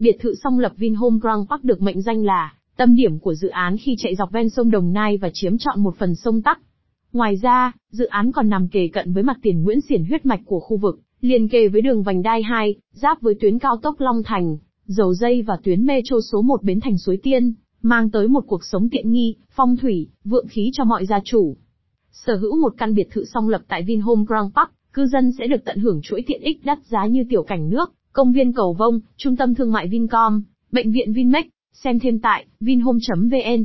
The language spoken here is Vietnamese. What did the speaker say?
Biệt thự song lập Vinhome Grand Park được mệnh danh là tâm điểm của dự án khi chạy dọc ven sông Đồng Nai và chiếm trọn một phần sông Tắc. Ngoài ra, dự án còn nằm kề cận với mặt tiền Nguyễn Xiển huyết mạch của khu vực, liền kề với đường vành đai 2, giáp với tuyến cao tốc Long Thành, dầu dây và tuyến metro số 1 Bến Thành Suối Tiên, mang tới một cuộc sống tiện nghi, phong thủy, vượng khí cho mọi gia chủ. Sở hữu một căn biệt thự song lập tại Vinhome Grand Park, cư dân sẽ được tận hưởng chuỗi tiện ích đắt giá như tiểu cảnh nước, công viên cầu vông, trung tâm thương mại Vincom, bệnh viện Vinmec. Xem thêm tại vinhome.vn